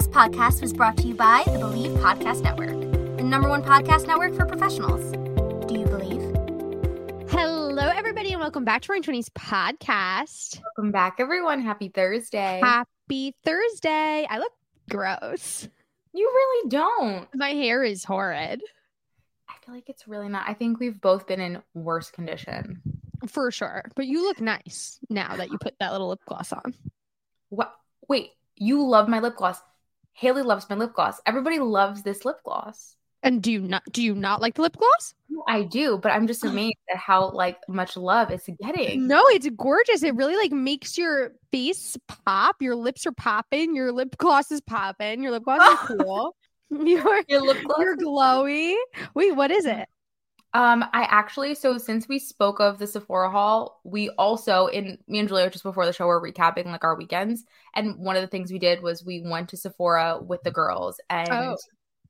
This podcast was brought to you by the Believe Podcast Network, the number one podcast network for professionals. Do you believe? Hello, everybody, and welcome back to RAWring Twenties podcast. Welcome back, everyone. Happy Thursday. Happy Thursday. I look gross. you really don't. My hair is horrid I feel like it's really not. I think we've both been in worse condition. for sure, but you look nice now that you put that little lip gloss on. What? Wait, you love my lip gloss. Haley loves my lip gloss. Everybody loves this lip gloss. And do you not do you not like the lip gloss? I do, but I'm just amazed at how like much love it's getting. No, it's gorgeous. It really like makes your face pop. Your lips are popping. Your lip gloss is popping. Your lip gloss is cool. You're Your lip gloss. you're glowy. Wait, what is mm-hmm. it? Um, I actually so since we spoke of the Sephora haul, we also in me and Julia just before the show were recapping like our weekends, and one of the things we did was we went to Sephora with the girls and Oh.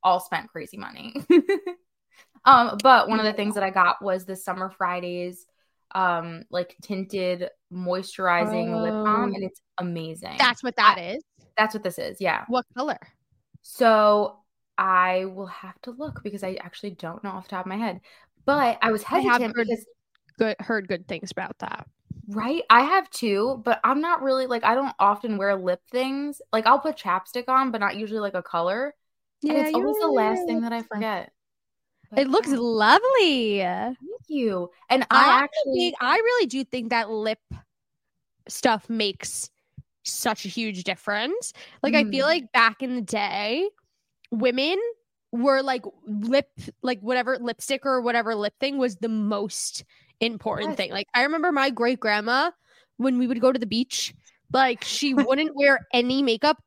all spent crazy money. um, but one of the things that I got was the Summer Fridays, um, like tinted moisturizing lip balm, Oh. and it's amazing. That's what that is. that's what this is, yeah. What color? So I will have to look because I actually don't know off the top of my head. But I was I have heard- because Good heard good things about that. Right? I have too, but I'm not really like I don't often wear lip things. Like I'll put chapstick on, but not usually like a color. and it's always the last wear thing that I forget. But It looks yeah, lovely. thank you. And I, I actually think I really do think that lip stuff makes such a huge difference. Like I feel Mm. like back in the day, women were like lip like whatever lipstick or whatever lip thing was the most important Yes. thing. Like I remember my great grandma when we would go to the beach, like she wouldn't wear any makeup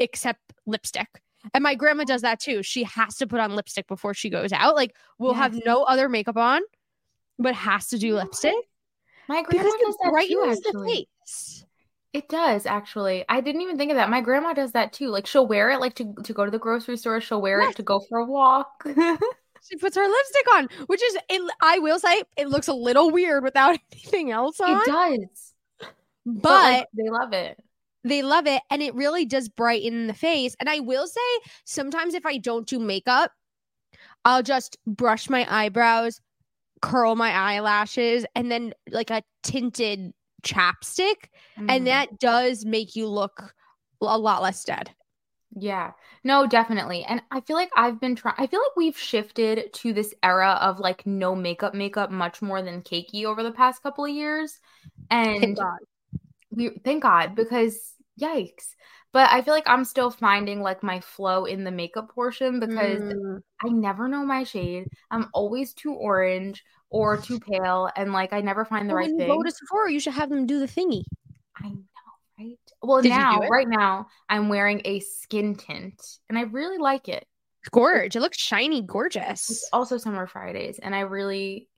except lipstick. And my grandma does that too. She has to put on lipstick before she goes out. Like we'll have no other makeup on, but has to do lipstick my grandma because does that too, brightens the face. It does actually. I didn't even think of that. My grandma does that too. Like she'll wear it like to, to go to the grocery store, she'll wear Yes. it to go for a walk. She puts her lipstick on, which is it, I will say it looks a little weird without anything else on, it does. but, But like, they love it. they love it and it really does brighten the face. And I will say sometimes if I don't do makeup, I'll just brush my eyebrows, curl my eyelashes, and then like a tinted chapstick, Mhm. and that does make you look a lot less dead. Yeah, no, definitely. And I feel like I've been trying, I feel like we've shifted to this era of like no makeup makeup much more than cakey over the past couple of years. And God. we thank God because yikes. But I feel like I'm still finding like my flow in the makeup portion because Mm. I never know my shade. I'm always too orange or too pale and like I never find the Well, right when you thing. go to Sephora, you should have them do the thingy. I know, right? Well, Did now, right now, I'm wearing a skin tint and I really like it. Gorge. It looks shiny, gorgeous. It's also Summer Fridays, and I really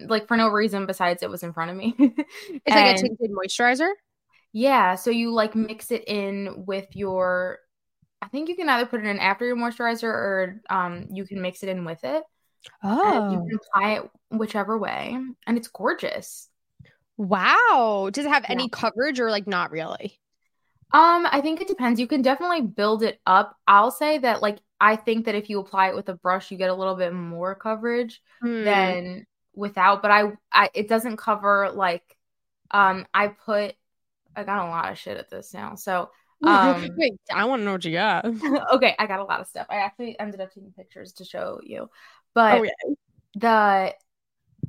like for no reason besides it was in front of me. It's like a tinted moisturizer. yeah, so you like mix it in with your. I think you can either put it in after your moisturizer, or um, you can mix it in with it. And you can apply it whichever way, and it's gorgeous. wow. Does it have any coverage or like not really? Um, I think it depends. You can definitely build it up. I'll say that like I think that if you apply it with a brush, you get a little bit more coverage. Hmm. than without but I, I it doesn't cover like um i put i got a lot of shit at this now so um Wait, I want to know what you got. okay i got a lot of stuff i actually ended up taking pictures to show you but Oh, yeah. the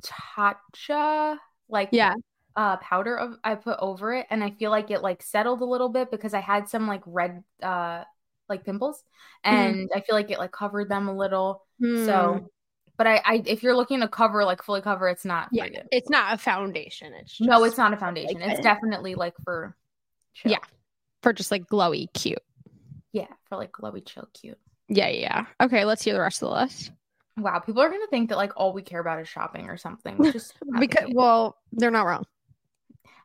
tatcha like Yeah. uh powder of i put over it and i feel like it like settled a little bit because i had some like red uh like pimples and i feel like it like covered them a little Hmm. so but I, I if you're looking to cover like fully cover it's not yeah, it's not a foundation. It's just no it's not a foundation like it's definitely like for chill. Yeah. for just like glowy cute. Yeah, for like glowy, chill, cute. Yeah, yeah. Okay, let's hear the rest of the list. Wow, people are gonna think that like all we care about is shopping or something, which is because well, they're not wrong.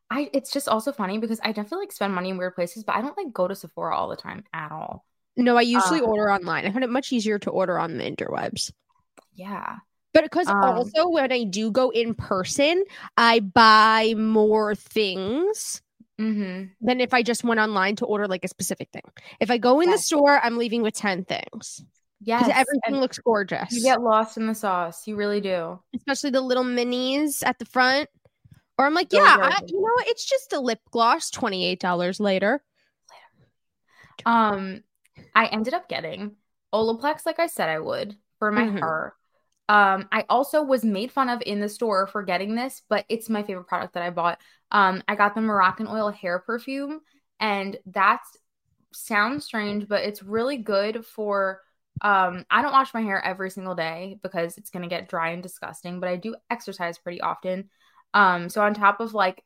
I it's just also funny because I definitely like spend money in weird places, but I don't like go to Sephora all the time at all. No, I usually um, order online. I find it much easier to order on the interwebs. Yeah. But because um, also when I do go in person, I buy more things mm-hmm. than if I just went online to order like a specific thing. If I go in the store, I'm leaving with 10 things. Yes. Everything and looks gorgeous. You get lost in the sauce. You really do. Especially the little minis at the front. Or I'm like, yeah, I, you know, it's just a lip gloss, $28 later. Um, I ended up getting Olaplex, like I said I would, for my mm-hmm. hair. Um, I also was made fun of in the store for getting this, but it's my favorite product that I bought. Um, I got the Moroccanoil hair perfume, and that sounds strange, but it's really good for. Um, I don't wash my hair every single day because it's gonna get dry and disgusting, but I do exercise pretty often. Um, so on top of like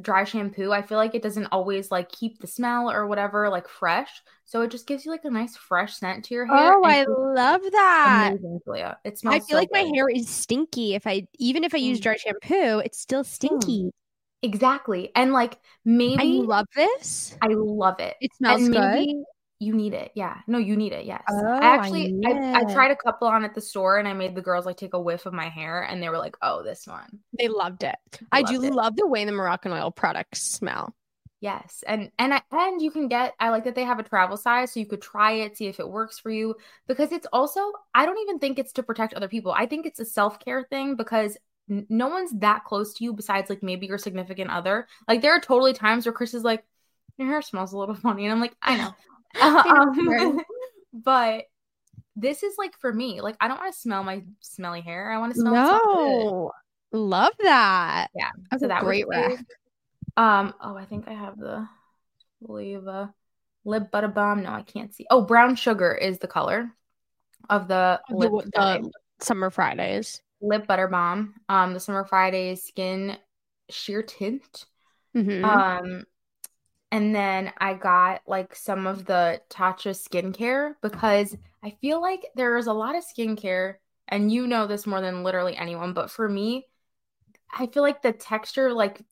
dry shampoo, I feel like it doesn't always like keep the smell or whatever like fresh. So it just gives you like a nice fresh scent to your hair. Oh, I love that. Amazing, Julia. It smells. I feel so like good. my hair is stinky. If I even if I use mm. dry shampoo, it's still stinky. Mm. Exactly. And like maybe I love this. I love it. It smells and good. You need it. Yeah. No, you need it. Yes. Oh, I actually I, I, I, tried a couple on at the store and I made the girls like take a whiff of my hair and they were like, oh, this one. They loved it. I do it. love the way the Moroccanoil products smell. Yes. And and I and you can get I like that they have a travel size so you could try it, see if it works for you. Because it's also I don't even think it's to protect other people. I think it's a self-care thing because no one's that close to you besides like maybe your significant other. Like there are totally times where Chris is like, Your hair smells a little funny. And I'm like, I know. um, but this is like for me. Like I don't want to smell my smelly hair. I want to smell. No, love that. Yeah, that's so a that great rec. Um. Oh, I think I have the believe a lip butter balm. No, I can't see. Oh, brown sugar is the color of the lip. The, the Summer Fridays lip butter balm. Um, the Summer Fridays skin sheer tint. Mm-hmm. Um, and then I got like some of the Tatcha skincare because I feel like there is a lot of skincare, and you know this more than literally anyone, but for me, I feel like the texture, like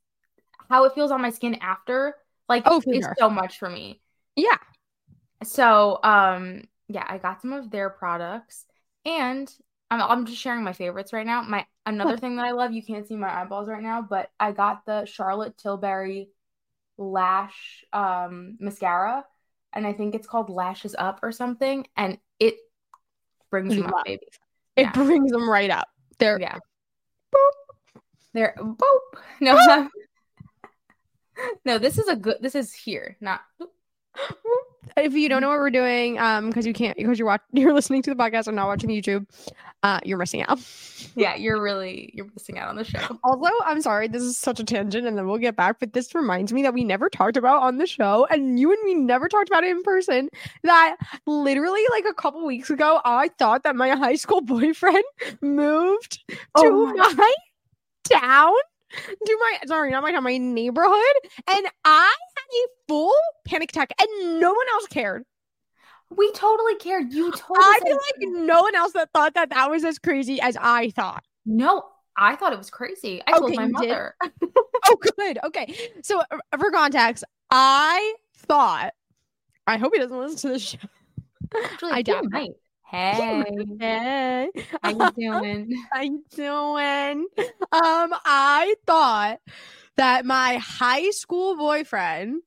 how it feels on my skin after, like oh, is sure. so much for me. Yeah. So, um, yeah, I got some of their products, and I'm I'm just sharing my favorites right now. My another thing that I love, you can't see my eyeballs right now, but I got the Charlotte Tilbury lash um mascara and I think it's called Lashes Up or something and it brings them up baby. It yeah. brings them right up. They're yeah. Boop. They're boop. No. no, this is a good this is here, not boop. If you don't know what we're doing, um, because you can't because you're watching you're listening to the podcast and not watching YouTube, uh, you're missing out. yeah, you're really you're missing out on the show. Although I'm sorry, this is such a tangent, and then we'll get back. But this reminds me that we never talked about on the show, and you and me never talked about it in person. That literally, like a couple weeks ago, I thought that my high school boyfriend moved oh to my, my town to my sorry, not my town, my neighborhood, and I had a full panic attack, and no one else cared. We totally cared. You totally. I feel like no one else that thought that that was as crazy as I thought. No, I thought it was crazy. I okay, told my mother. oh, good. Okay. So for context, I thought. I hope he doesn't listen to the show. Actually, I doubt. Might. Hey. Hey. How you doing? How you doing? Um, I thought that my high school boyfriend,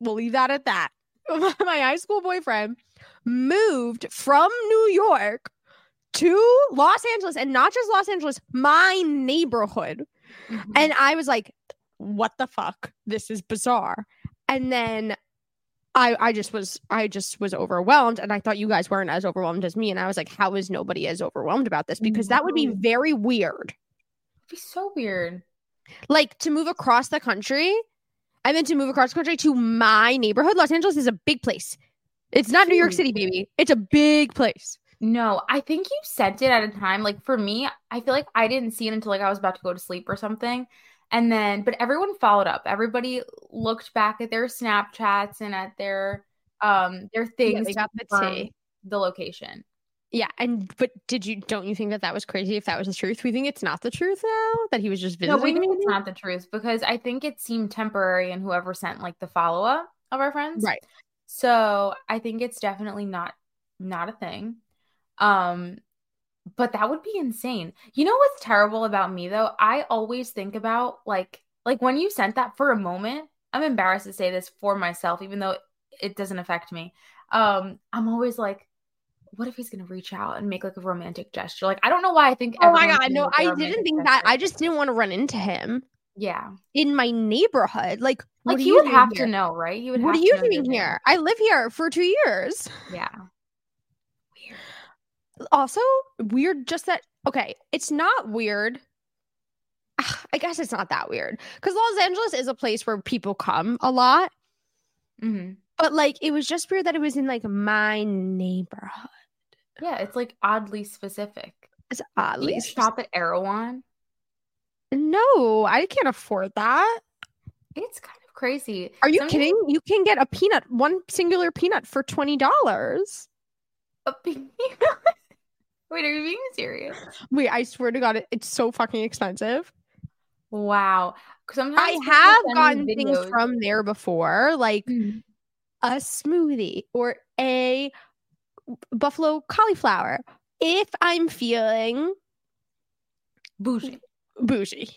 we'll leave that at that. my high school boyfriend moved from New York to Los Angeles and not just Los Angeles, my neighborhood. Mm-hmm. And I was like, what the fuck? This is bizarre. And then I I just was I just was overwhelmed and I thought you guys weren't as overwhelmed as me and I was like how is nobody as overwhelmed about this because that would be very weird. It'd be so weird. Like to move across the country I meant to move across the country to my neighborhood. Los Angeles is a big place. It's not New York City, baby. It's a big place. No, I think you sent it at a time. Like for me, I feel like I didn't see it until like I was about to go to sleep or something. And then, but everyone followed up. Everybody looked back at their Snapchats and at their Um, there are things Yeah, they got the tea. the location. Yeah, and but did you don't you think that that was crazy if that was the truth? We think it's not the truth now that he was just No, we think it's not the truth because I think it seemed temporary and whoever sent like the follow up of our friends. right. So I think it's definitely not not a thing. Um but that would be insane. You know what's terrible about me though? I always think about like like when you sent that for a moment, I'm embarrassed to say this for myself even though it doesn't affect me. Um I'm always like what if he's gonna reach out and make like a romantic gesture? Like I don't know why I think. Oh my god, no, I didn't think that. I just didn't want to run into him yeah, in my neighborhood. Like, what like he you would have here? to know, right? He would. What have are you doing here? I live here for two years. Yeah. Also, weird. Just that. Okay, it's not weird. I guess it's not that weird because Los Angeles is a place where people come a lot. hmm But like, it was just weird that it was in like my neighborhood. Yeah, it's like oddly specific. It's oddly you specific. shop at Erewhon? No, I can't afford that. It's kind of crazy. Are you Sometimes- kidding? You can get a peanut, one singular peanut for twenty dollars. Wait, are you being serious? Wait, I swear to God, it, it's so fucking expensive. Wow. Sometimes I have gotten things from there before, like Mhm. a smoothie or a buffalo cauliflower. If I'm feeling bougie. bougie,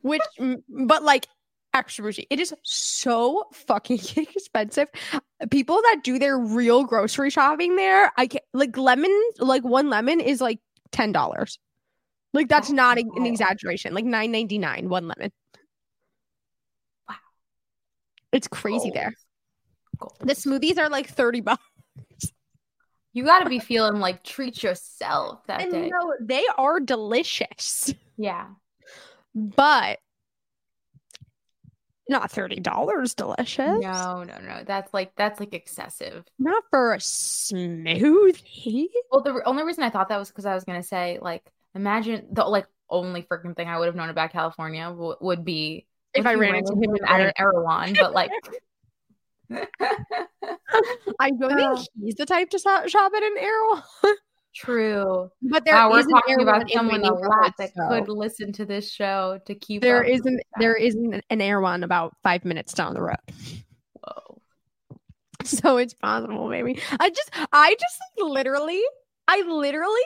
which, but like extra bougie, it is so fucking expensive. People that do their real grocery shopping there, I can like lemon, like one lemon is like ten dollars. Like that's Oh, not a- an exaggeration. Like nine ninety nine one lemon. Wow. It's crazy there. Goals. The smoothies are like 30 bucks. You got to be feeling like treat yourself that And day. no, they are delicious, Yeah. but not $30 delicious. No, no, no. That's like that's like excessive. Not for a smoothie. Well, the only reason I thought that was because I was gonna say like imagine the like only freaking thing I would have known about California w- would be If I ran into him at an Erewhon, but like. I don't think he's the type to shop, shop at an Arrow. True. But there wow, we're talking about someone a lot that so could listen to this show to keep. There isn't there isn't an Erewhon about five minutes down the road. Whoa. So it's possible, maybe. I just, I just literally, I literally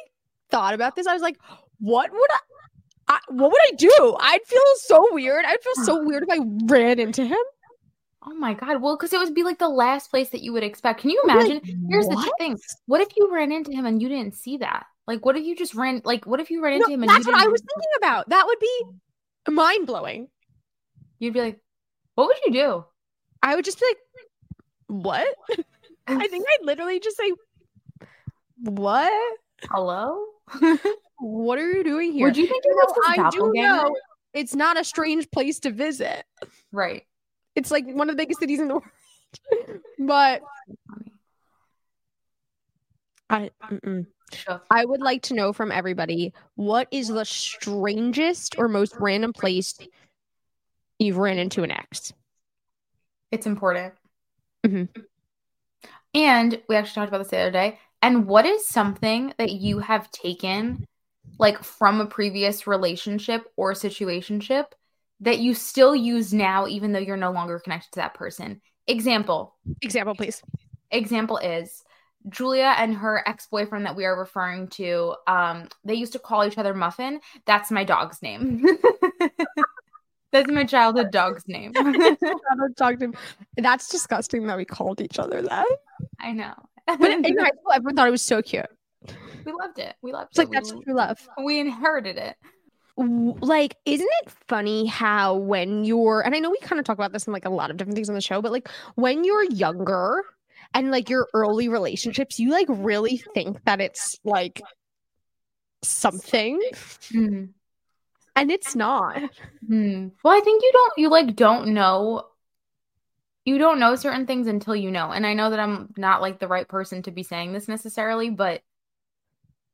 thought about this. I was like, what would I, I what would I do? I'd feel so weird. I'd feel so weird if I ran into him. Oh my god. Well, because it would be like the last place that you would expect. Can you I'd like, imagine? Here's the "What?" thing. What if you ran into him and you didn't see that? Like, what if you just ran? Like, what if you ran No, into him and that's what? I was thinking about. That would be mind blowing. You'd be like, what would you do? I would just be like, what? I think I'd literally just say, what? Hello. What are you doing here? Would you think You know, I do know it's not a strange place to visit. Right. It's like one of the biggest cities in the world. but I, mm-mm. I would like to know from everybody what is the strangest or most random place you've ran into an ex? It's important. Mhm. And we actually talked about this the other day. And what is something that you have taken like from a previous relationship or situationship that you still use now, even though you're no longer connected to that person? Example. Example, please. Example is Julia and her ex-boyfriend that we are referring to, um, they used to call each other Muffin. That's my dog's name. That's my childhood dog's name. To him. That's disgusting that we called each other that. I know. But in high school, everyone thought it was so cute. we loved it. We loved It's it. like that's we, true love. we inherited it. Like isn't it funny how when you're and i know we kind of talk about this in like a lot of different things on the show but like when you're younger and like your early relationships you like really think that it's like something and it's not Hmm. Well, I think you don't. You like don't know. You don't know certain things until you know. And I know that I'm not like the right person to be saying this necessarily, but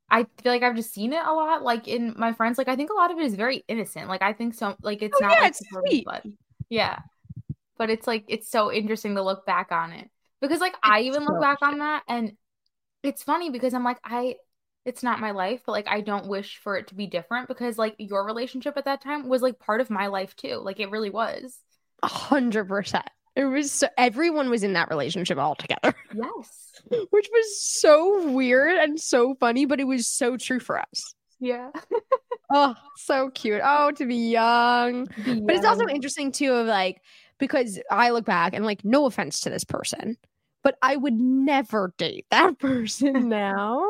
I feel like I've just seen it a lot. Like in my friends, like I think a lot of it is very innocent. Like I think so. Like it's Oh, not. yeah, like, it's sweet. Yeah, but it's like it's so interesting to look back on it. Because like I even look back on that and it's funny because I'm like, I it's not my life, but like I don't wish for it to be different because like your relationship at that time was like part of my life too. Like it really was. A hundred percent. It was so everyone was in that relationship all together. Yes. Which was so weird and so funny, but it was so true for us. Yeah. oh, so cute. Oh, to be young. Be But it's also interesting too of like because I look back and like no offense to this person, but I would never date that person now.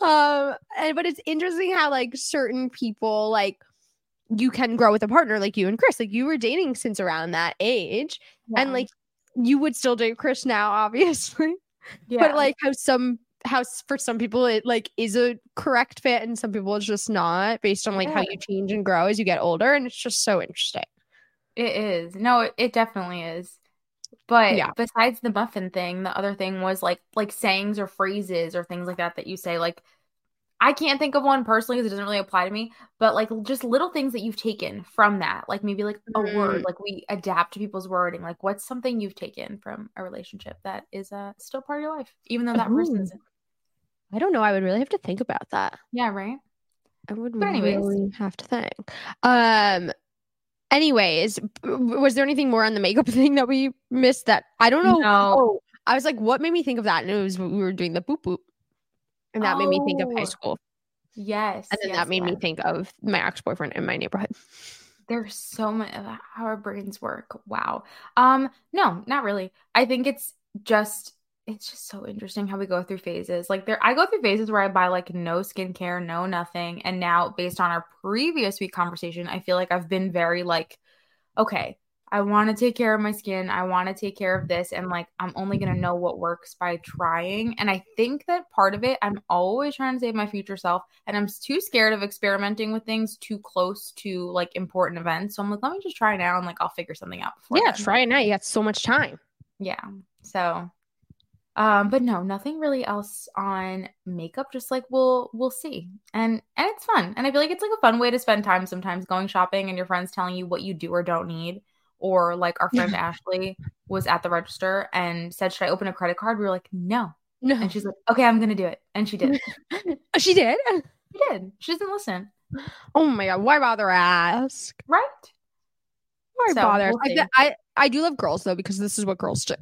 um and but it's interesting how like certain people like you can grow with a partner like you and Chris. Like you were dating since around that age and like you would still date Chris now obviously. yeah. But like how some how for some people it like is a correct fit and some people it's just not based on like how you change and grow as you get older and it's just so interesting. It is. No, it, it definitely is. But Yeah. besides the muffin thing, the other thing was like like sayings or phrases or things like that that you say. Like I can't think of one personally because it doesn't really apply to me, but like just little things that you've taken from that. Like maybe like a word, Mm. like we adapt to people's wording. Like what's something you've taken from a relationship that is uh still part of your life, even though that person Ooh. isn't. I don't know. I would really have to think about that. Yeah, right. I would But anyways. really have to think. Um anyways, was there anything more on the makeup thing that we missed that I don't know. No. Oh, I was like, what made me think of that? And it was we were doing the boop boop. And that made me think of high Oh, school. Yes. And then yes, that made me think of my ex-boyfriend in my neighborhood. there's so much of how our brains work. Wow. Um, no, not really. I think it's just it's just so interesting how we go through phases. Like there I go through phases where I buy like no skincare, no nothing. And now based on our previous week conversation, I feel like I've been very like, okay, I want to take care of my skin. I want to take care of this. And like I'm only gonna know what works by trying. And I think that part of it, I'm always trying to save my future self. And I'm too scared of experimenting with things too close to like important events. So I'm like, let me just try now and like I'll figure something out before. Yeah, then. try it now. You got so much time. Yeah. So um, but no, nothing really else on makeup. Just like we'll we'll see. And and it's fun. And I feel like it's like a fun way to spend time sometimes going shopping and your friends telling you what you do or don't need. Or like our friend Ashley was at the register and said, Should I open a credit card? We were like, No. No, And she's like, Okay, I'm gonna do it. And she did. she did. She did. She doesn't listen. Oh my god, why bother ask? Right? Why So, bother? we'll I, I I do love girls though because this is what girls do.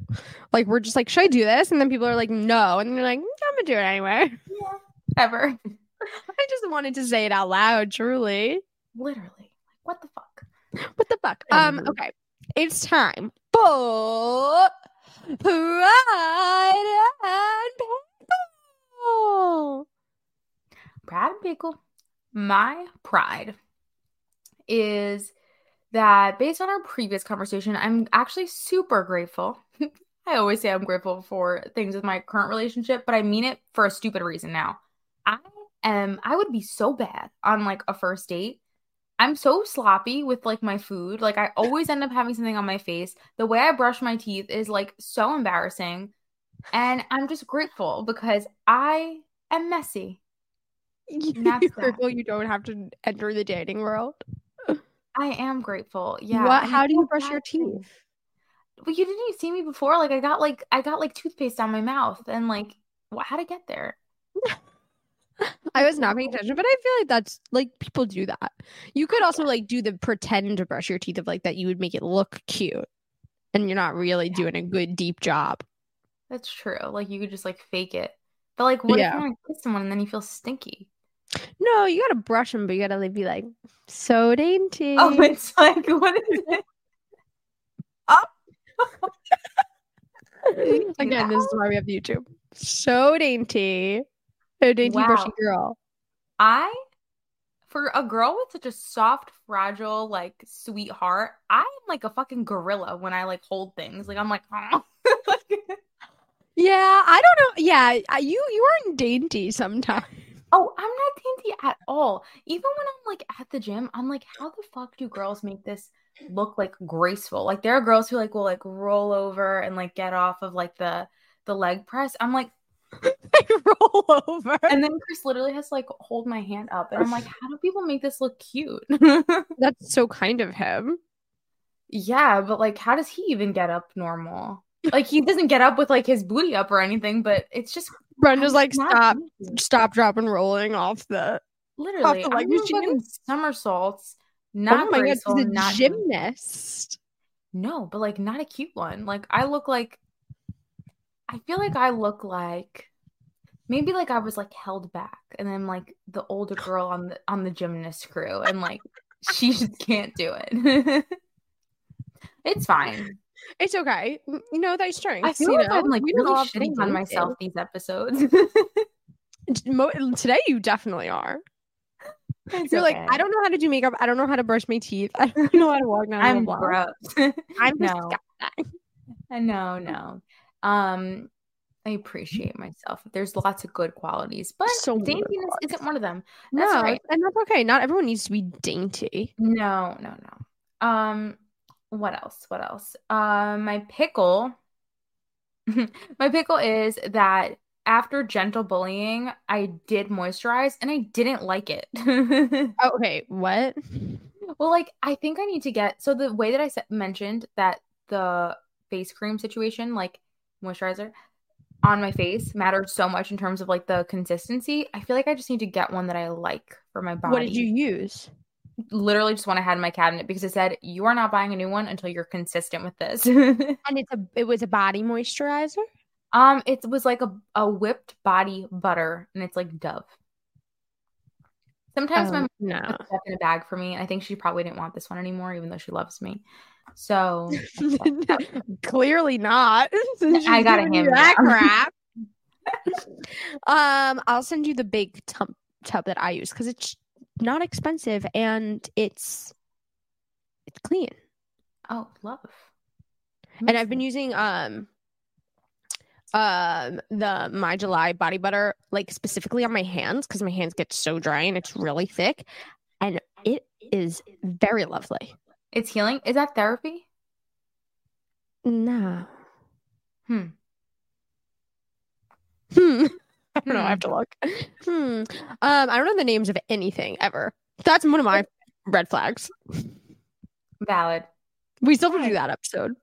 Like we're just like, should I do this? And then people are like, no, and they're like, I'm gonna do it anyway. Yeah. Ever. I just wanted to say it out loud. Truly, Literally. Like, what the fuck? what the fuck? Um, okay, it's time for pride and pickle. Pride and Pickle. My pride is that based on our previous conversation, I'm actually super grateful. I always say I'm grateful for things with my current relationship, but I mean it for a stupid reason now. I am, I would be so bad on like a first date. I'm so sloppy with like my food. Like I always end up having something on my face. The way I brush my teeth is like so embarrassing. And I'm just grateful because I am messy. You're grateful you don't have to enter the dating world. I am grateful. Yeah. What? How do you brush your teeth? But you didn't even see me before. Like I got like I got like toothpaste on my mouth and like how to get there? I was not paying attention, but I feel like that's like people do that. You could also like do the pretend to brush your teeth of like that you would make it look cute and you're not really doing a good deep job. That's true. Like you could just like fake it. But like what Yeah. if you want to kiss someone and then you feel stinky? No, you gotta brush them, but you gotta like, be like so dainty. Oh, it's like what is it? Oh. Again, this is why we have YouTube. So dainty. So dainty brushy Wow. girl. I for a girl with such a soft, fragile, like sweetheart, I'm like a fucking gorilla when I like hold things. Like I'm like, oh. Yeah, I don't know. Yeah, you you aren't dainty sometimes. Oh, I'm not dainty at all. Even when I'm like at the gym, I'm like, how the fuck do girls make this look like graceful? Like there are girls who like will like roll over and like get off of like the the leg press. I'm like, roll over. and then Chris literally has to like hold my hand up, and I'm like, how do people make this look cute? That's so kind of him. yeah, but like, how does he even get up normal? Like he doesn't get up with like his booty up or anything, but it's just Brenda's like, stop, dancing. stop, drop, and rolling off the. Literally, the I'm leg doing machine. somersaults. Oh not oh my god, graceful, she's a not gymnast. No, but like not a cute one. Like I look like I feel like I look like maybe like I was like held back and then like the older girl on the on the gymnast crew and like she just can't do it. it's fine. It's okay. You know thy strengths. I feel you like know? I'm like really all have to be shitting on myself these episodes. Today you definitely are. It's You're like. I don't know how to do makeup. I don't know how to brush my teeth. I don't know how to walk down I'm gross. I'm no. disgusting. no, no. Um I appreciate myself. There's lots of good qualities, but So daintiness isn't one of them. That's no, right. and that's okay. Not everyone needs to be dainty. No, no, no. Um, what else? What else? Um, my pickle. my pickle is that after gentle bullying, I did moisturize and I didn't like it. Oh, okay, what? well, like I think I need to get so the way that I mentioned that the face cream situation, like moisturizer on my face, matters so much in terms of like the consistency. I feel like I just need to get one that I like for my body What did you use? literally just one I had in my cabinet because it said you are not buying a new one until you're consistent with this. And it's a it was a body moisturizer. um, it was like a, a whipped body butter, and it's like Dove. Sometimes my Oh, mom no. in a bag for me, I think she probably didn't want this one anymore, even though she loves me. So Clearly not. I got a giving you hand that that. crap. um, I'll send you the big tub tub that I use because it's not expensive and it's it's clean. oh, love. And I've been using um um the my July body butter like specifically on my hands because my hands get so dry and it's really thick and it is very lovely. It's healing. Is that therapy? No. Hmm. Hmm. I don't know. I Hmm. have to look. Hmm. Um, I don't know the names of anything ever. That's one of my red flags. Valid. We still have to do that episode.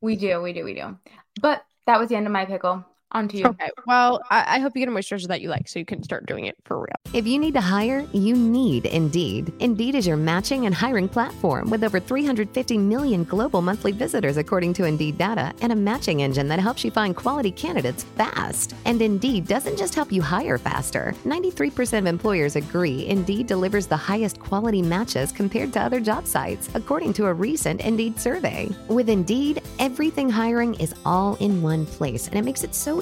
We do. We do. We do. But that was the end of my pickle. On to you. Okay. Well, I, I hope you get a moisturizer that you like so you can start doing it for real. If you need to hire, you need Indeed. Indeed is your matching and hiring platform with over 350 million global monthly visitors, according to Indeed data, and a matching engine that helps you find quality candidates fast. And Indeed doesn't just help you hire faster. 93% of employers agree Indeed delivers the highest quality matches compared to other job sites, according to a recent Indeed survey. With Indeed, everything hiring is all in one place, and it makes it so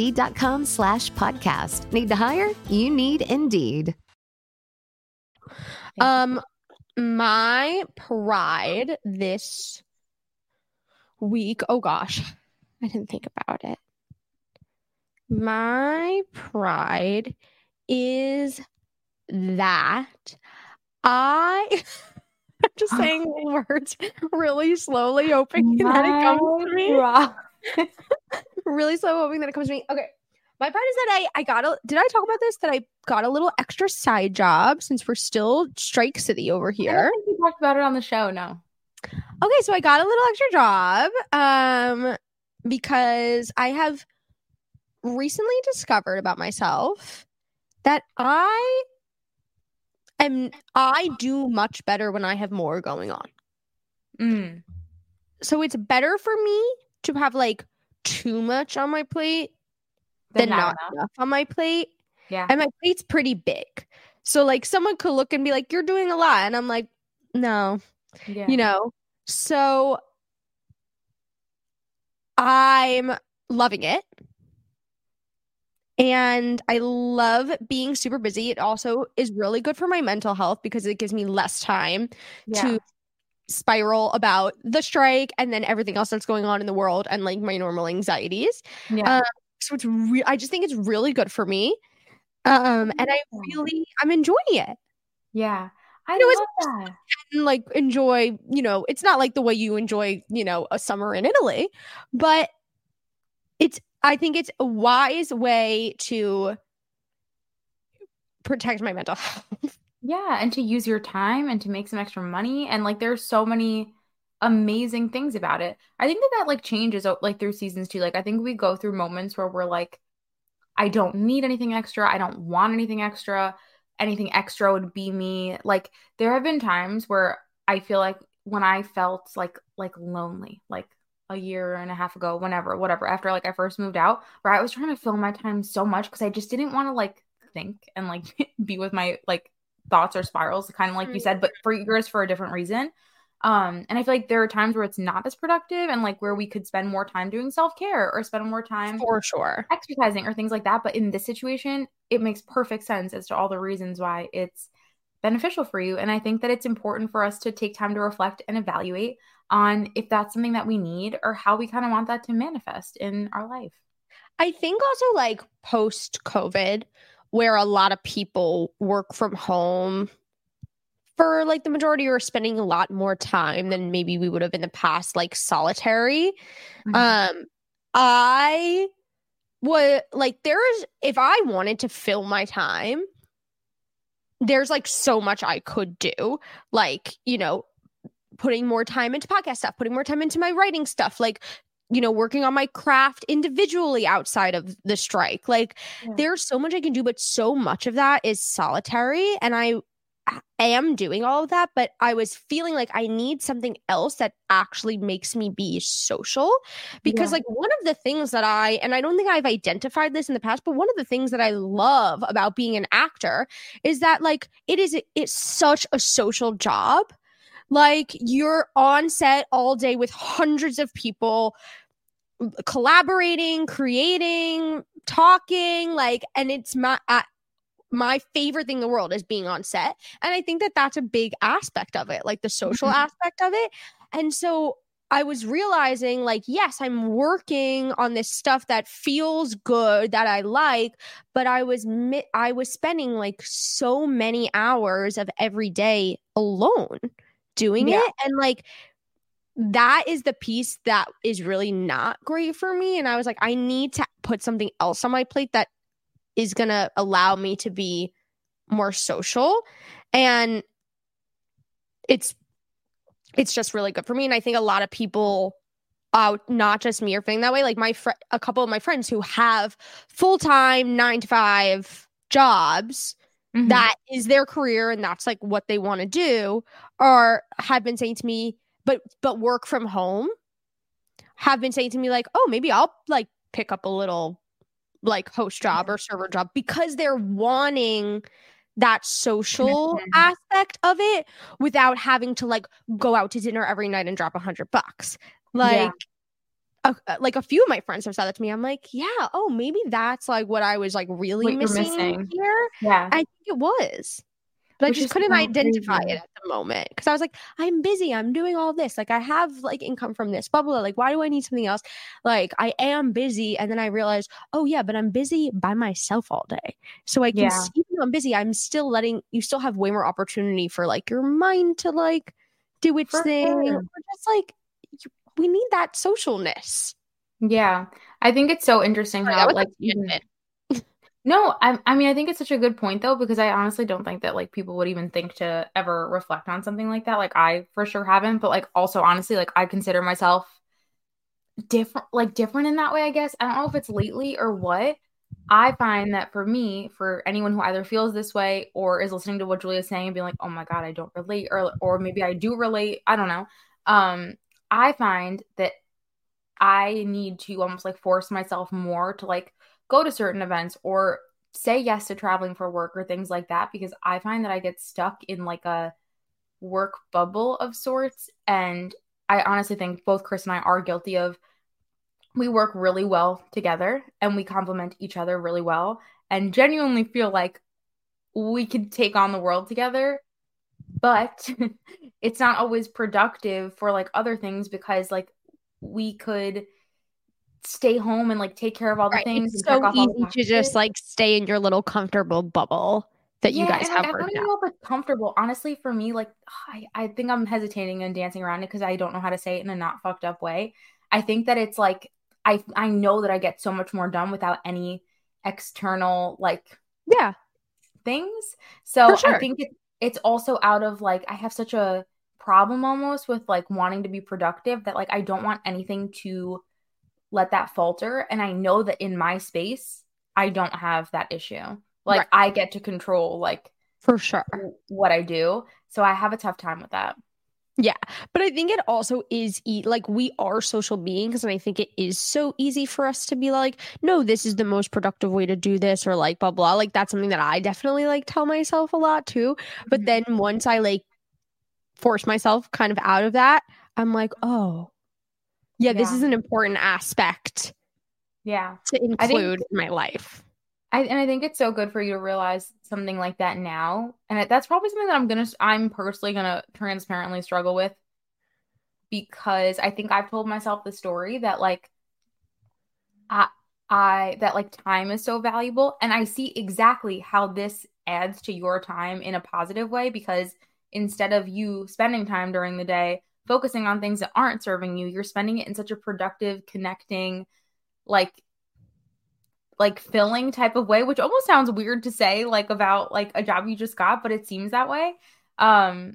Indeed.com slash podcast. Need to hire? You need Indeed. Um, my pride this week. Oh gosh, I didn't think about it. My pride is that I. I'm just saying words really slowly, hoping that it comes to me. really slow, hoping that it comes to me. Okay. My part is that I I got a did I talk about this that I got a little extra side job since we're still Strike City over here. we talked about it on the show. No. Okay, so I got a little extra job um because I have recently discovered about myself that I am I do much better when I have more going on. Mm. So it's better for me to have like too much on my plate than not not enough. enough on my plate. Yeah. And my plate's pretty big. So like someone could look and be like, You're doing a lot. And I'm like, no, yeah. you know. So I'm loving it. And I love being super busy. It also is really good for my mental health because it gives me less time Yeah. to spiral about the strike and then everything else that's going on in the world and like my normal anxieties. Yeah. Um, so it's re- I just think it's really good for me. Um, and I really I'm enjoying it. Yeah. I You know, it's love that. And like enjoy, you know, it's not like the way you enjoy, you know, a summer in Italy, but it's I think it's a wise way to protect my mental health. Yeah, and to use your time and to make some extra money and like there's so many amazing things about it. I think that that like changes like through seasons too. Like I think we go through moments where we're like I don't need anything extra. I don't want anything extra. Anything extra would be me. Like there have been times where I feel like when I felt like like lonely, like a year and a half ago, whenever, whatever, after like I first moved out, where I was trying to fill my time so much because I just didn't want to like think and like be with my like thoughts or spirals, kind of like you said, but for yours for a different reason. Um, and I feel like there are times where it's not as productive and like where we could spend more time doing self care or spend more time For sure. exercising or things like that. But in this situation, it makes perfect sense as to all the reasons why it's beneficial for you. And I think that it's important for us to take time to reflect and evaluate on if that's something that we need or how we kind of want that to manifest in our life. I think also like post COVID, where a lot of people work from home for like the majority are spending a lot more time than maybe we would have in the past, like solitary. Mhm. Um, I would like there's if I wanted to fill my time, there's like so much I could do. Like, you know, putting more time into podcast stuff, putting more time into my writing stuff, like, you know, working on my craft individually outside of the strike. Like, Yeah. there's so much I can do, but so much of that is solitary. And I am doing all of that, but I was feeling like I need something else that actually makes me be social. Because, Yeah. like, one of the things that I, and I don't think I've identified this in the past, but one of the things that I love about being an actor is that, like, it is, it's such a social job. Like, you're on set all day with hundreds of people collaborating, creating, talking, like, and it's my, I, my favorite thing in the world is being on set. And I think that that's a big aspect of it, like the social Mhm. aspect of it. And so I was realizing, like, yes, I'm working on this stuff that feels good, that I like, but I was mi- I was spending like so many hours of every day alone doing Yeah. it, and like that is the piece that is really not great for me. And I was like, I need to put something else on my plate that is going to allow me to be more social and it's it's just really good for me and i think a lot of people uh not just me are feeling that way like my fr- a couple of my friends who have full-time 9 to 5 jobs Mhm. that is their career and that's like what they want to do or have been saying to me but but work from home have been saying to me like oh maybe i'll like pick up a little like host job or server job because they're wanting that social aspect of it without having to like go out to dinner every night and drop a hundred bucks. Like a, like a few of my friends have said that to me i'm like yeah oh maybe that's like what i was like really What missing, missing. here yeah. I think it was. But Which I just couldn't identify crazy. it at the moment because I was like, I'm busy. I'm doing all this. Like, I have like income from this, blah, blah, blah. Like, why do I need something else? Like, I am busy. And then I realized, oh, yeah, but I'm busy by myself all day. So I can, Yeah. see, even though I'm busy, I'm still letting you still have way more opportunity for like your mind to like do its For thing. sure. Or just like, we need that socialness. Yeah. I think it's so interesting Sorry, how that like No, I I mean I think it's such a good point though because I honestly don't think that like people would even think to ever reflect on something like that. Like I for sure haven't, but like also honestly like I consider myself different like different in that way, I guess. I don't know if it's lately or what. I find that for me, for anyone who either feels this way or is listening to what Julia's saying and being like, "Oh my god, I don't relate," or or maybe I do relate. I don't know. Um, I find that I need to almost like force myself more to like go to certain events or say yes to traveling for work or things like that because I find that I get stuck in like a work bubble of sorts. And I honestly think both Chris and I are guilty of we work really well together and we complement each other really well and genuinely feel like we could take on the world together but it's not always productive for like other things because like we could stay home and like take care of all the Right, things. It's so off all the easy to just like stay in your little comfortable bubble that you guys and, have like, I don't know if it's comfortable. Honestly, for me, like I, I think I'm hesitating and dancing around it because I don't know how to say it in a not fucked up way. I think that it's like I I know that I get so much more done without any external like Yeah. things. So sure. I think it, it's also out of like I have such a problem almost with like wanting to be productive that like I don't want anything to let that falter and I know that in my space I don't have that issue. Like Right. I get to control like For sure. what I do. So I have a tough time with that. Yeah. But I think it also is e- like we are social beings. And I think it is so easy for us to be like, no, this is the most productive way to do this or like blah, blah. Like that's something that I definitely like tell myself a lot too. But Mhm. then once I like force myself kind of out of that, I'm like, oh, yeah, this is an important aspect Yeah. to I think- include in my life. I, and I think it's so good for you to realize something like that now. And that's probably something that I'm going to, I'm personally going to transparently struggle with because I think I've told myself the story that like, I, I, that like time is so valuable. And I see exactly how this adds to your time in a positive way because instead of you spending time during the day focusing on things that aren't serving you, you're spending it in such a productive, connecting, like like filling type of way, which almost sounds weird to say like about like a job you just got, but it seems that way. Um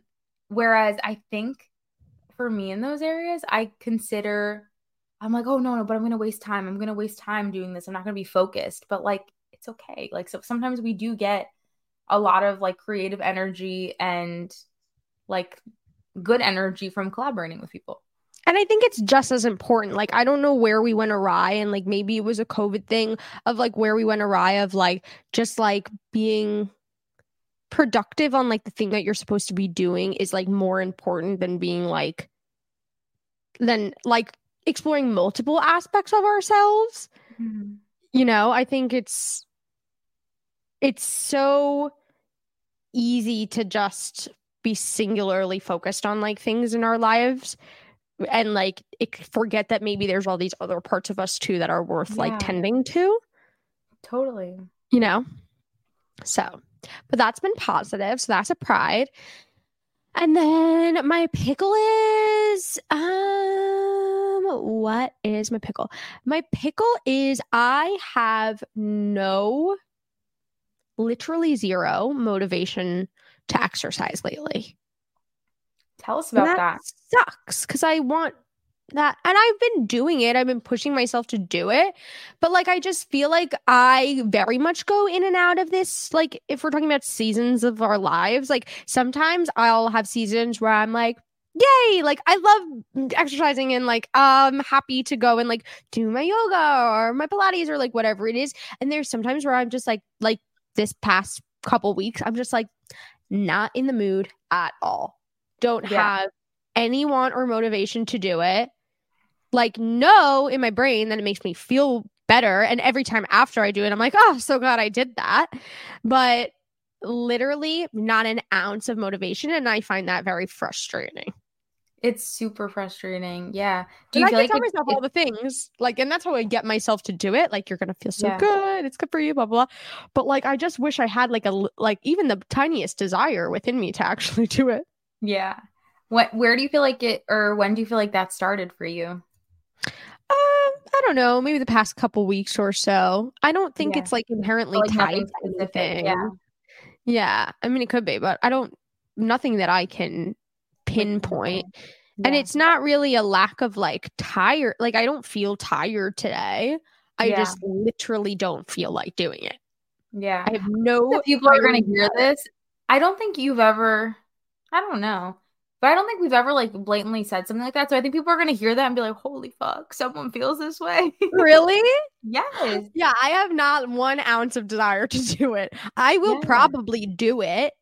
whereas I think for me in those areas, I consider I'm like, "Oh no, no, but I'm to waste time. I'm to waste time doing this. I'm not to be focused." But like it's okay. Like so sometimes we do get a lot of like creative energy and like good energy from collaborating with people. And I think it's just as important. Like, I don't know where we went awry, and like maybe it was a COVID thing of like where we went awry of like just like being productive on like the thing that you're supposed to be doing is like more important than being like, than like exploring multiple aspects of ourselves. Mm-hmm. You know, I think it's, it's so easy to just be singularly focused on like things in our lives and like it, forget that maybe there's all these other parts of us too that are worth Yeah. like tending to. Totally. you know? So but that's been positive so that's a pride. And then my pickle is um what is my pickle? My pickle is i have no literally zero motivation to exercise lately Tell us and about that. sucks because I want that. And I've been doing it. I've been pushing myself to do it. But like, I just feel like I very much go in and out of this. Like, if we're talking about seasons of our lives, like sometimes I'll have seasons where I'm like, yay, like I love exercising and like I'm happy to go and like do my yoga or my Pilates or like whatever it is. And there's sometimes where I'm just like, like this past couple weeks, I'm just like not in the mood at all. Don't Yeah. have any want or motivation to do it. Like, no, in my brain, that it makes me feel better. And every time after I do it, I'm like, oh, so glad I did that. But literally, not an ounce of motivation. And I find that very frustrating. It's super frustrating. Yeah. Do you I like tell it- myself it- all the things, like, and that's how I get myself to do it. Like, you're gonna feel so Yeah. good. It's good for you, blah blah. blah. But like, I just wish I had like a like even the tiniest desire within me to actually do it. Yeah. What where do you feel like it or when do you feel like that started for you? Um, I don't know, maybe the past couple weeks or so. I don't think Yeah. it's like inherently Like tied to anything. yeah. Yeah, I mean it could be, but I don't. Nothing that I can pinpoint. And it's not really a lack of like tired. Like I don't feel tired today. I Yeah. just literally don't feel like doing it. yeah. I have no. People are going to hear this. I don't think you've ever I don't know. But I don't think we've ever like blatantly said something like that. So I think people are going to hear that and be like, "Holy fuck, someone feels this way." Really? yes. Yeah, I have not one ounce of desire to do it. I will Yeah. probably do it,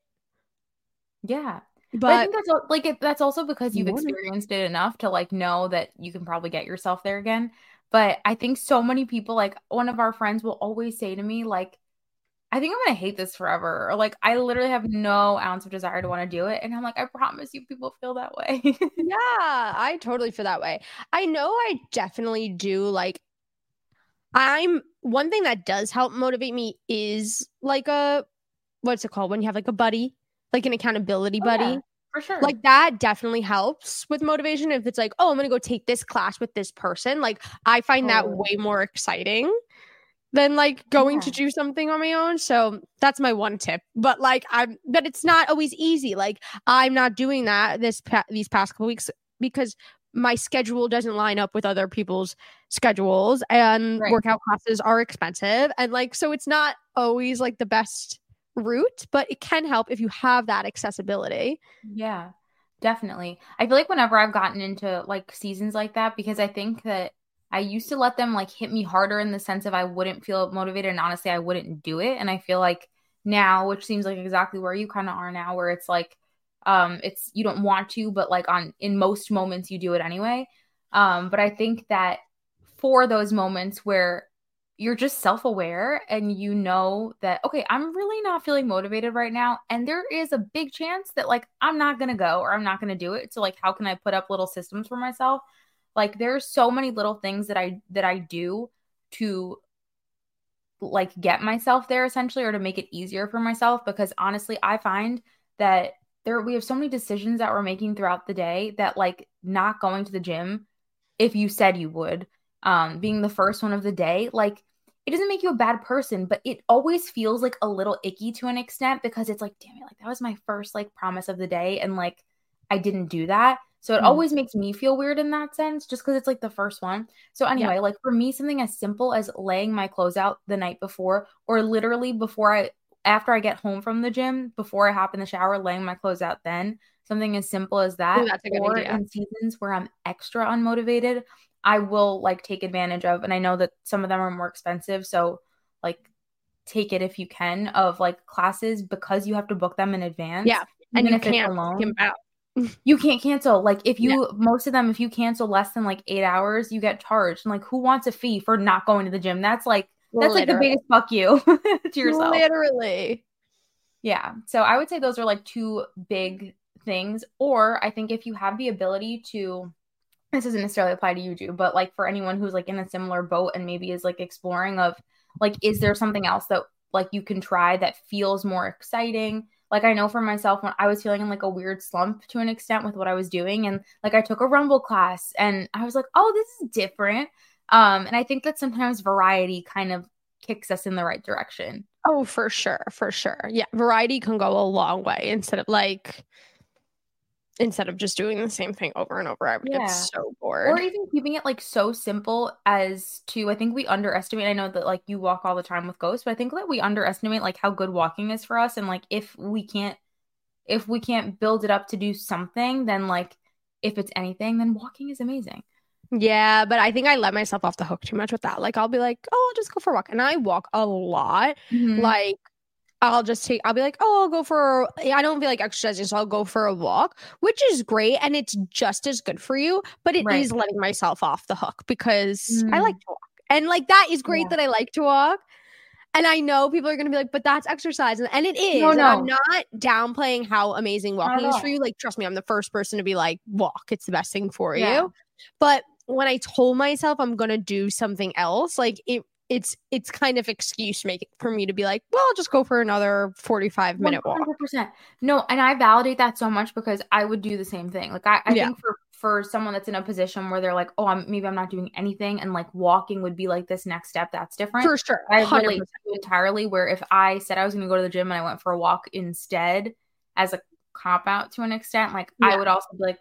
Yeah. But, I think that's like it, that's also because you've experienced it enough to like know that you can probably get yourself there again. But I think so many people, like one of our friends, will always say to me, like, I think I'm gonna hate this forever. Or like I literally have no ounce of desire to want to do it. And I'm like, I promise you people feel that way. yeah, I totally feel that way. I know I definitely do like I'm one thing that does help motivate me is like a what's it called when you have like a buddy, like an accountability oh, buddy. Yeah, for sure. Like that definitely helps with motivation. If it's like, oh, I'm gonna go take this class with this person, like I find oh. that way more exciting than like going yeah. to do something on my own. So that's my one tip. But like I'm, but it's not always easy. Like I'm not doing that this pa- these past couple weeks because my schedule doesn't line up with other people's schedules and right. workout classes are expensive and like so it's not always like the best route but it can help if you have that accessibility yeah definitely i feel like whenever i've gotten into like seasons like that because i think that i used to let them like hit me harder in the sense of i wouldn't feel motivated and honestly i wouldn't do it. And i feel like now which seems like exactly where you kind of are now where it's like um it's you don't want to but like on in most moments you do it anyway. Um but i think that for those moments where you're just self-aware and you know that okay i'm really not feeling motivated right now and there is a big chance that like i'm not gonna go or i'm not gonna do it. So like how can i put up little systems for myself like there's so many little things that i that i do to like get myself there essentially or to make it easier for myself because honestly i find that there we have so many decisions that we're making throughout the day that like not going to the gym if you said you would um being the first one of the day like it doesn't make you a bad person but it always feels like a little icky to an extent because it's like damn it like that was my first like promise of the day and like i didn't do that so it mm. always makes me feel weird in that sense just because it's like the first one so anyway yeah. like for me something as simple as laying my clothes out the night before or literally before i after I get home from the gym, before I hop in the shower, laying my clothes out then. Something as simple as that. Ooh, that's a good or idea. in seasons where I'm extra unmotivated, I will like take advantage of. And I know that some of them are more expensive. So like take it if you can of like classes because you have to book them in advance. Yeah. And you can't alone, you can't cancel. Like if you yeah. most of them, if you cancel less than like eight hours, you get charged. And like who wants a fee for not going to the gym? That's like that's Literally. like the biggest fuck you to yourself. Literally. Yeah. So I would say those are like two big things. Or I think if you have the ability to, this doesn't necessarily apply to you, Ju, but like for anyone who's like in a similar boat and maybe is like exploring of like, is there something else that like you can try that feels more exciting? Like I know for myself when I was feeling in like a weird slump to an extent with what I was doing, and like I took a rumble class and I was like, oh, this is different. Um, and I think that sometimes variety kind of kicks us in the right direction. Oh, for sure, for sure. Yeah, variety can go a long way instead of like instead of just doing the same thing over and over. I would yeah. get so bored. Or even keeping it like so simple as to I think we underestimate. I know that like you walk all the time with ghosts, but I think that we underestimate like how good walking is for us. And like if we can't if we can't build it up to do something, then like if it's anything, then walking is amazing. Yeah, but I think I let myself off the hook too much with that. Like I'll be like, oh, I'll just go for a walk. And I walk a lot. Mm-hmm. Like I'll just take, I'll be like, oh, I'll go for, I don't feel like exercising, so I'll go for a walk, which is great. And it's just as good for you, but it right. is letting myself off the hook because mm-hmm. I like to walk. And like that is great yeah. that I like to walk. And I know people are going to be like, but that's exercise. And, and it is. No, no. I'm not downplaying how amazing walking is for you. Like, trust me, I'm the first person to be like, walk. It's the best thing for yeah. you. But when I told myself I'm gonna do something else, like it it's it's kind of excuse making for me to be like, well, I'll just go for another 45 minute 100%. walk. No, and I validate that so much because I would do the same thing. Like I, I yeah. think for for someone that's in a position where they're like, oh, I'm maybe I'm not doing anything, and like walking would be like this next step. That's different. For sure, I relate entirely. Where if I said I was going to go to the gym and I went for a walk instead, as a cop out to an extent, like yeah. I would also be like,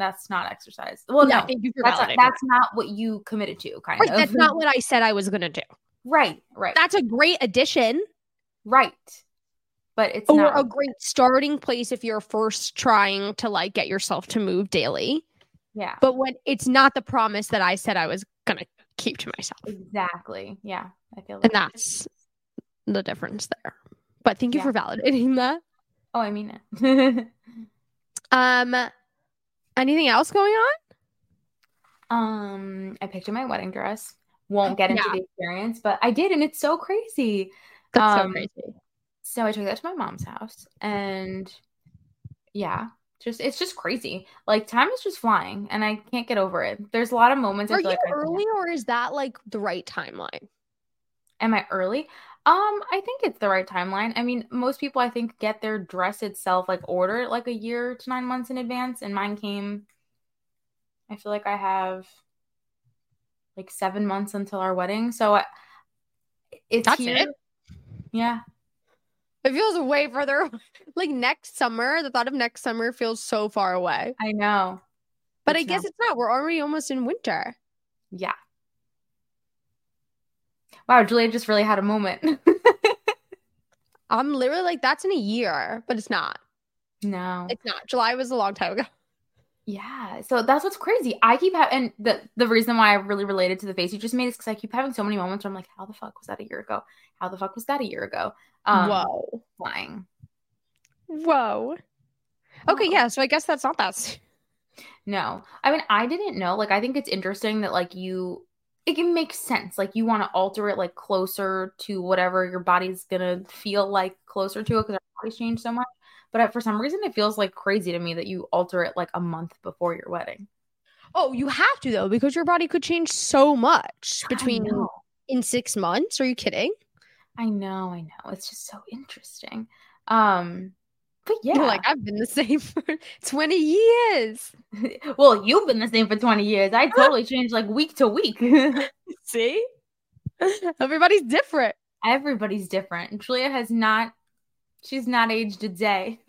that's not exercise. Well, no, thank you for that's, not, that's not what you committed to, kind right, of. That's not what I said I was going to do. Right, right. That's a great addition. Right. But it's or not- a great starting place if you're first trying to like get yourself to move daily. Yeah. But when it's not the promise that I said I was going to keep to myself. Exactly. Yeah. I feel like And that's the difference there. But thank you yeah. for validating that. Oh, I mean it. um Anything else going on? Um, I picked up my wedding dress. Won't get into yeah. the experience, but I did, and it's so crazy. That's Um, so crazy. So I took that to my mom's house and yeah, just it's just crazy. Like time is just flying and I can't get over it. There's a lot of moments I Are feel you like early or is that like the right timeline? Am I early? Um, I think it's the right timeline. I mean, most people I think get their dress itself like ordered like a year to nine months in advance, and mine came. I feel like I have like seven months until our wedding, so I, it's That's here. it? Yeah, It feels way further like next summer. The thought of next summer feels so far away. I know. But I guess not- it's not. We're already almost in winter. Yeah. Wow, Julia just really had a moment. I'm literally like, that's in a year, but it's not. no. It's not. July was a long time ago. Yeah, so that's what's crazy. I keep having, and the the reason why I really related to the face you just made is because I keep having so many moments where I'm like, how the fuck was that a year ago? How the fuck was that a year ago? Um, Whoa. flying. Whoa. Okay, Whoa. yeah. So I guess that's not that. No, I mean, I didn't know. Like, I think it's interesting that like you, it can make sense. Like, you want to alter it like closer to whatever your body's gonna feel like closer to it because our bodies change so much. But for some reason, it feels like crazy to me that you alter it like a month before your wedding. Oh, you have to though, because your body could change so much between in six months. Are you kidding? I know, I know. It's just so interesting. Um, but yeah, like, I've been the same for 20 years. well, you've been the same for 20 years. I totally changed like week to week. See? Everybody's different. Everybody's different. Julia has not, she's not aged a day.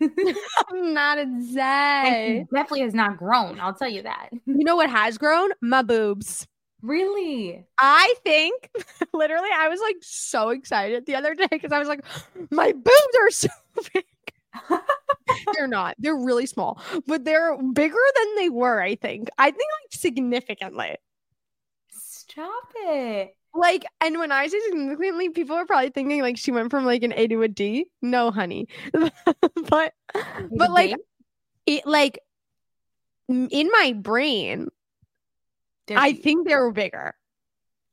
Not a day. she definitely has not grown. I'll tell you that. You know what has grown? My boobs. Really? I think literally I was like so excited the other day because I was like, my boobs are so big. They're not. They're really small, but they're bigger than they were, I think. I think like significantly. Stop it. Like, and when I say significantly, people are probably thinking like she went from like an A to a D. No, honey. but but like it like in my brain, There I think they were bigger.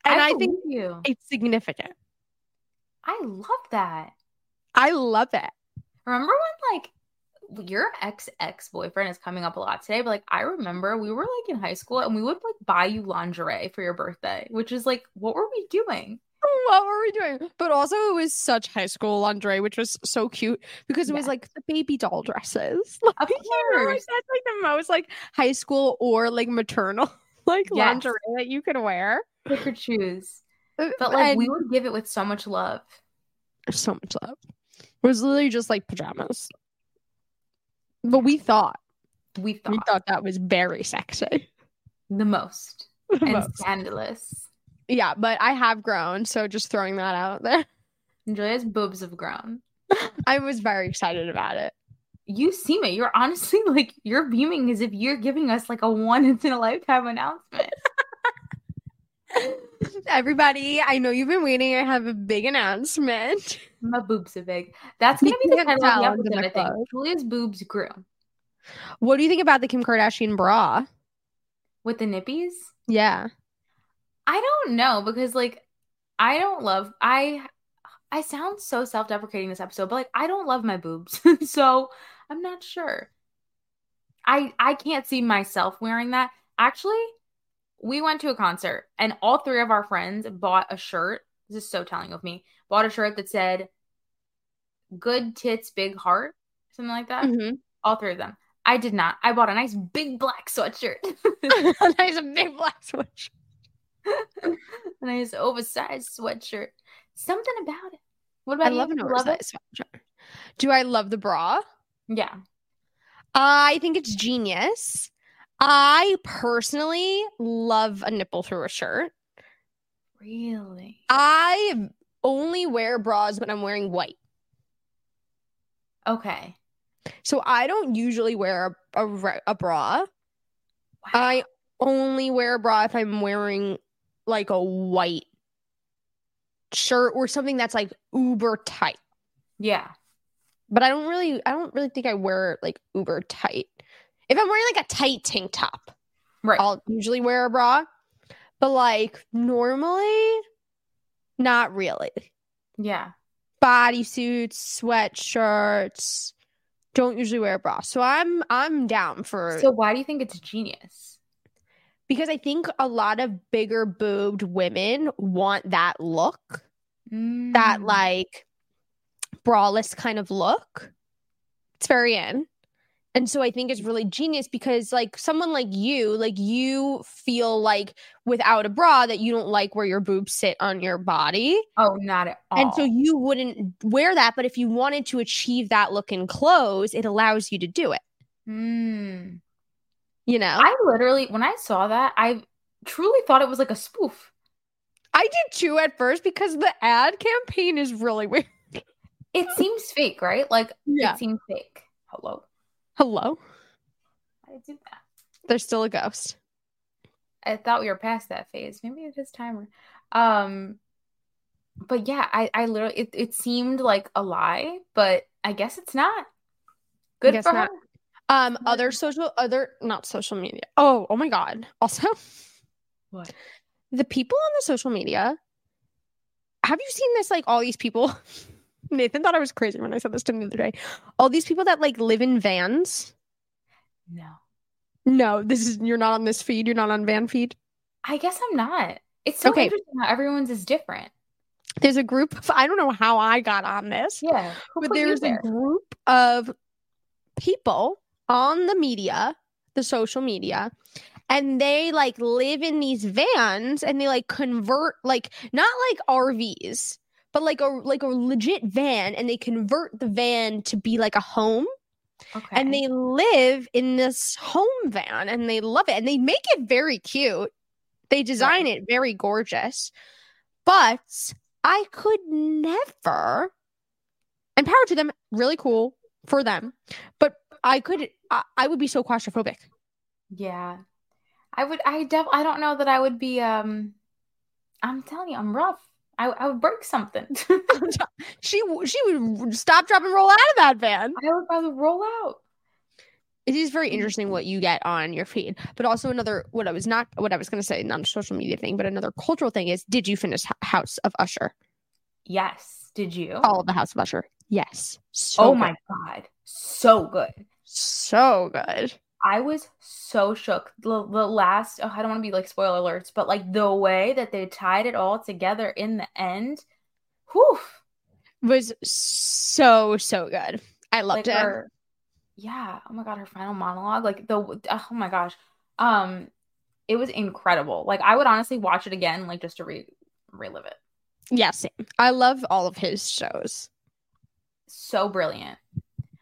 And I, think you. it's significant. I love that. I love it. Remember when like your ex ex boyfriend is coming up a lot today, but like I remember we were like in high school and we would like buy you lingerie for your birthday, which is like, what were we doing? What were we doing? But also, it was such high school lingerie, which was so cute because it was like the baby doll dresses. Like, Of you know, like, that's like the most like high school or like maternal like Yes. lingerie that you could wear. Pick or choose. Uh, But like and we would give it with so much love. so much love. It was literally just like pajamas. But we thought We thought we thought that was very sexy. the most The and most. scandalous. Yeah, but I have grown, so just throwing that out there. Julia's boobs have grown. I was very excited about it. You seem it. You're honestly like you're beaming as if you're giving us like a once in a lifetime announcement. Everybody, I know you've been waiting. I have a big announcement. My boobs are big. That's gonna be the title of the episode. I think. Julia's boobs grew What do you think about the Kim Kardashian bra? with the nippies. Yeah. I don't know because like I don't love I I sound so self-deprecating this episode, but like I don't love my boobs. so I'm not sure. I I can't see myself wearing that. Actually, we went to a concert and all three of our friends bought a shirt. This is so telling of me. Bought a shirt that said good tits, big heart, something like that. Mm-hmm. All three of them. I did not. I bought a nice big black sweatshirt. A nice big black switch. a nice oversized sweatshirt. Something about it. What about I you? love an You love it? oversized sweatshirt. Do I love the bra? Yeah. I think it's genius. I personally love a nipple through a shirt. Really? I only wear bras when I'm wearing white. Okay. So I don't usually wear a, a, a bra. Wow. I only wear a bra if I'm wearing like a white shirt or something that's like uber tight. yeah. But I don't really I don't really think I wear like uber tight. If I'm wearing like a tight tank top, Right. I'll usually wear a bra. But like normally not really. yeah. Bodysuits, sweatshirts. Don't usually wear a bra. So I'm I'm down for So why do you think it's genius? because I think a lot of bigger boobed women want that look, that Mm. like braless kind of look. It's very in. And so I think it's really genius because like someone like you, like you feel like without a bra that you don't like where your boobs sit on your body. Oh, not at all. And so you wouldn't wear that, but if you wanted to achieve that look in clothes, it allows you to do it. Mm. You know? I literally, when I saw that, I truly thought it was like a spoof. I did too at first because the ad campaign is really weird. It seems fake, right? Like Yeah. it seems fake. Hello, Hello? I did that. There's still a ghost. I thought we were past that phase. Maybe it is timer. Um, but yeah, I, I literally, it, it seemed like a lie, but I guess it's not. Good for not. her. Um, other social, other not social media. Oh, oh my god. Also, What? the people on the social media. Have you seen this? Like all these people. Nathan thought I was crazy when I said this to him the other day. All these people that like live in vans. No, No, this is you're not on this feed. You're not on van feed. I guess I'm not. It's so Okay. interesting how everyone's is different. There's a group of I don't know how I got on this. Yeah, who but there's a group of people on the media, the social media, and they like live in these vans and they like convert like not like RVs, but like a like a legit van and they convert the van to be like a home Okay. and they live in this home van and they love it and they make it very cute. They design it very gorgeous. But I could never and power to them, really cool for them. But I could I, I would be so claustrophobic. Yeah. I would I def I don't know that I would be um I'm telling you, I'm rough. I, I would break something. she she would stop, drop, and roll out of that van. I would probably roll out. It is very interesting what you get on your feed, but also another what I was not what I was going to say, not a social media thing, but another cultural thing is: Did you finish House of Usher? Yes. Did you? All of the House of Usher, yes. So oh good. my god. So good. so good. I was so shook. The, the last, oh, I don't want to be like spoiler alerts, but like the way that they tied it all together in the end, whew, Was so so good. I loved like it. her, yeah. Oh my god, her final monologue, like the, oh my gosh, um, it was incredible. Like I would honestly watch it again, like just to re relive it. Yeah, same. I love all of his shows. So brilliant.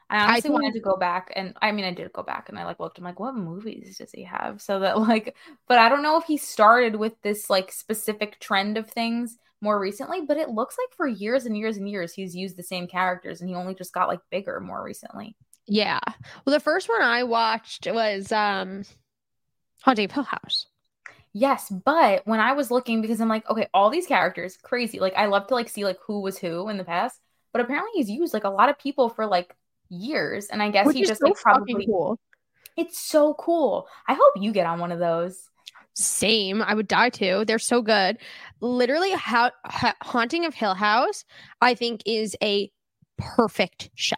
I I honestly wanted to go back and I mean I did go back and I like looked I'm like what movies does he have so that like but I don't know if he started with this like specific trend of things more recently but it looks like for years and years and years he's used the same characters and he only just got like bigger more recently. Yeah. Well, the first one I watched was um Haunting Hill House. Yes, but when I was looking because I'm like okay all these characters crazy like I love to like see like who was who in the past but apparently he's used like a lot of people for like years and I guess Which he just so like probably cool. it's so cool. I hope you get on one of those. Same. I would die too. They're so good. Literally, how, ha- Haunting of Hill House, I think, is a perfect show.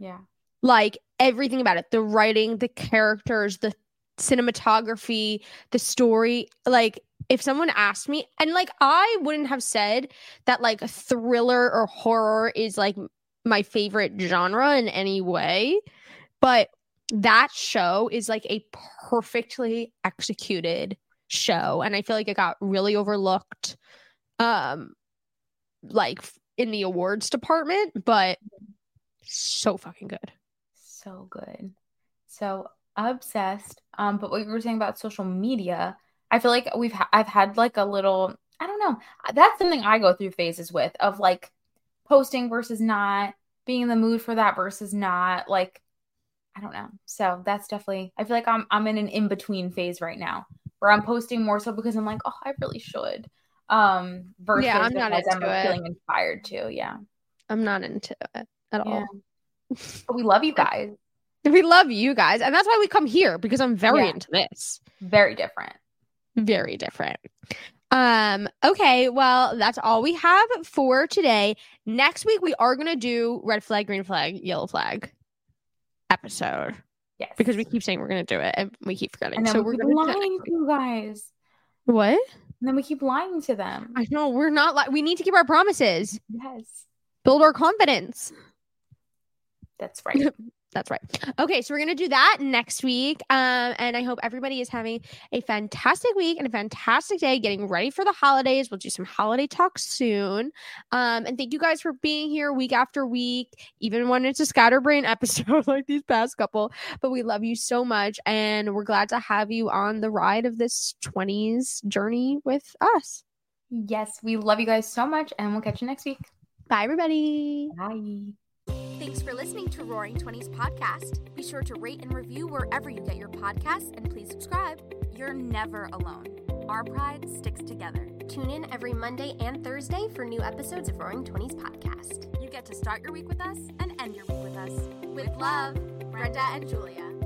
Yeah. Like everything about it the writing, the characters, the cinematography, the story. Like, if someone asked me, and like, I wouldn't have said that like thriller or horror is like my favorite genre in any way, but that show is like a perfectly executed show and i feel like it got really overlooked um like in the awards department but so fucking good So good. So obsessed. Um, but what you were saying about social media, I feel like we've ha- I've had like a little I don't know. That's something I go through phases with of like posting versus not, being in the mood for that versus not. Like I don't know. So that's definitely I feel like I'm I'm in an in-between phase right now where I'm posting more so because I'm like, oh, I really should. Um versus I'm not because I'm it. feeling inspired to. Yeah. i'm not into it at Yeah. all But we love you guys. we love you guys and that's why we come here because i'm very Yeah. into this Very different. very different Um, okay, well, that's all we have for today. Next week we are gonna do red flag, green flag, yellow flag episode. Yes. Because we keep saying we're gonna do it and we keep forgetting. so we we're keep gonna do lying to you guys. What? And then we keep lying to them. I know we're not like we need to keep our promises. yes. Build our confidence. That's right. That's right. Okay, so we're gonna do that next week. Um, and I hope everybody is having a fantastic week and a fantastic day, getting ready for the holidays. We'll do some holiday talk soon. Um, and thank you guys for being here week after week, even when it's a scatterbrain episode like these past couple. But we love you so much, and we're glad to have you on the ride of this 20s journey with us. yes, we love you guys so much, and we'll catch you next week. Bye, everybody. Bye. Thanks for listening to RAWring Twenties podcast. Be sure to rate and review wherever you get your podcasts, and please subscribe. You're never alone. Our pride sticks together. Tune in every Monday and Thursday for new episodes of RAWring Twenties podcast. You get to start your week with us and end your week with us. With love, Brenda and Julia.